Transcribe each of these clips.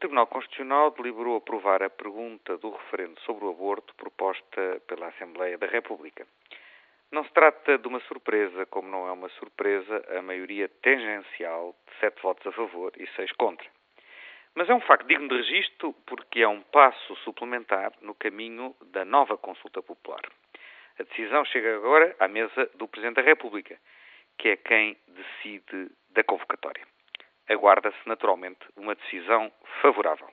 Tribunal Constitucional deliberou aprovar a pergunta do referendo sobre o aborto proposta pela Assembleia da República. Não se trata de uma surpresa, como não é uma surpresa a maioria tangencial de sete votos a favor e seis contra. Mas é um facto digno de registro porque é um passo suplementar no caminho da nova consulta popular. A decisão chega agora à mesa do Presidente da República, que é quem decide da convocatória aguarda-se naturalmente uma decisão favorável.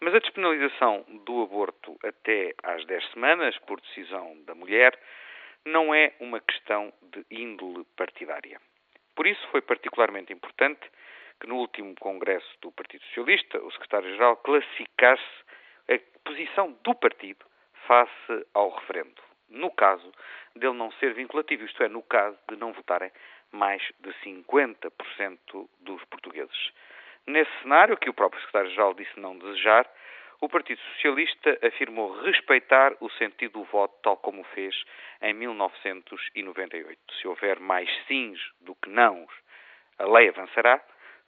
Mas a despenalização do aborto até às 10 semanas, por decisão da mulher, não é uma questão de índole partidária. Por isso foi particularmente importante que no último congresso do Partido Socialista, o secretário-geral classificasse a posição do partido face ao referendo. No caso dele não ser vinculativo, isto é, no caso de não votarem mais de 50% dos portugueses. Nesse cenário, que o próprio secretário-geral disse não desejar, o Partido Socialista afirmou respeitar o sentido do voto tal como fez em 1998. Se houver mais sims do que nãos, a lei avançará.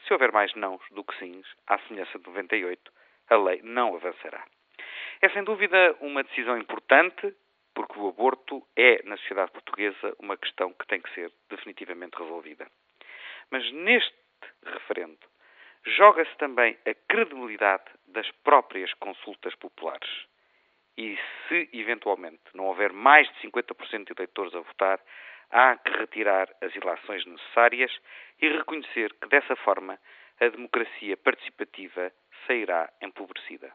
Se houver mais nãos do que sims, à semelhança de 98, a lei não avançará. É sem dúvida uma decisão importante porque o aborto é, na sociedade portuguesa, uma questão que tem que ser definitivamente resolvida. Mas neste referendo joga-se também a credibilidade das próprias consultas populares. E se, eventualmente, não houver mais de 50% de eleitores a votar, há que retirar as ilações necessárias e reconhecer que, dessa forma, a democracia participativa sairá empobrecida.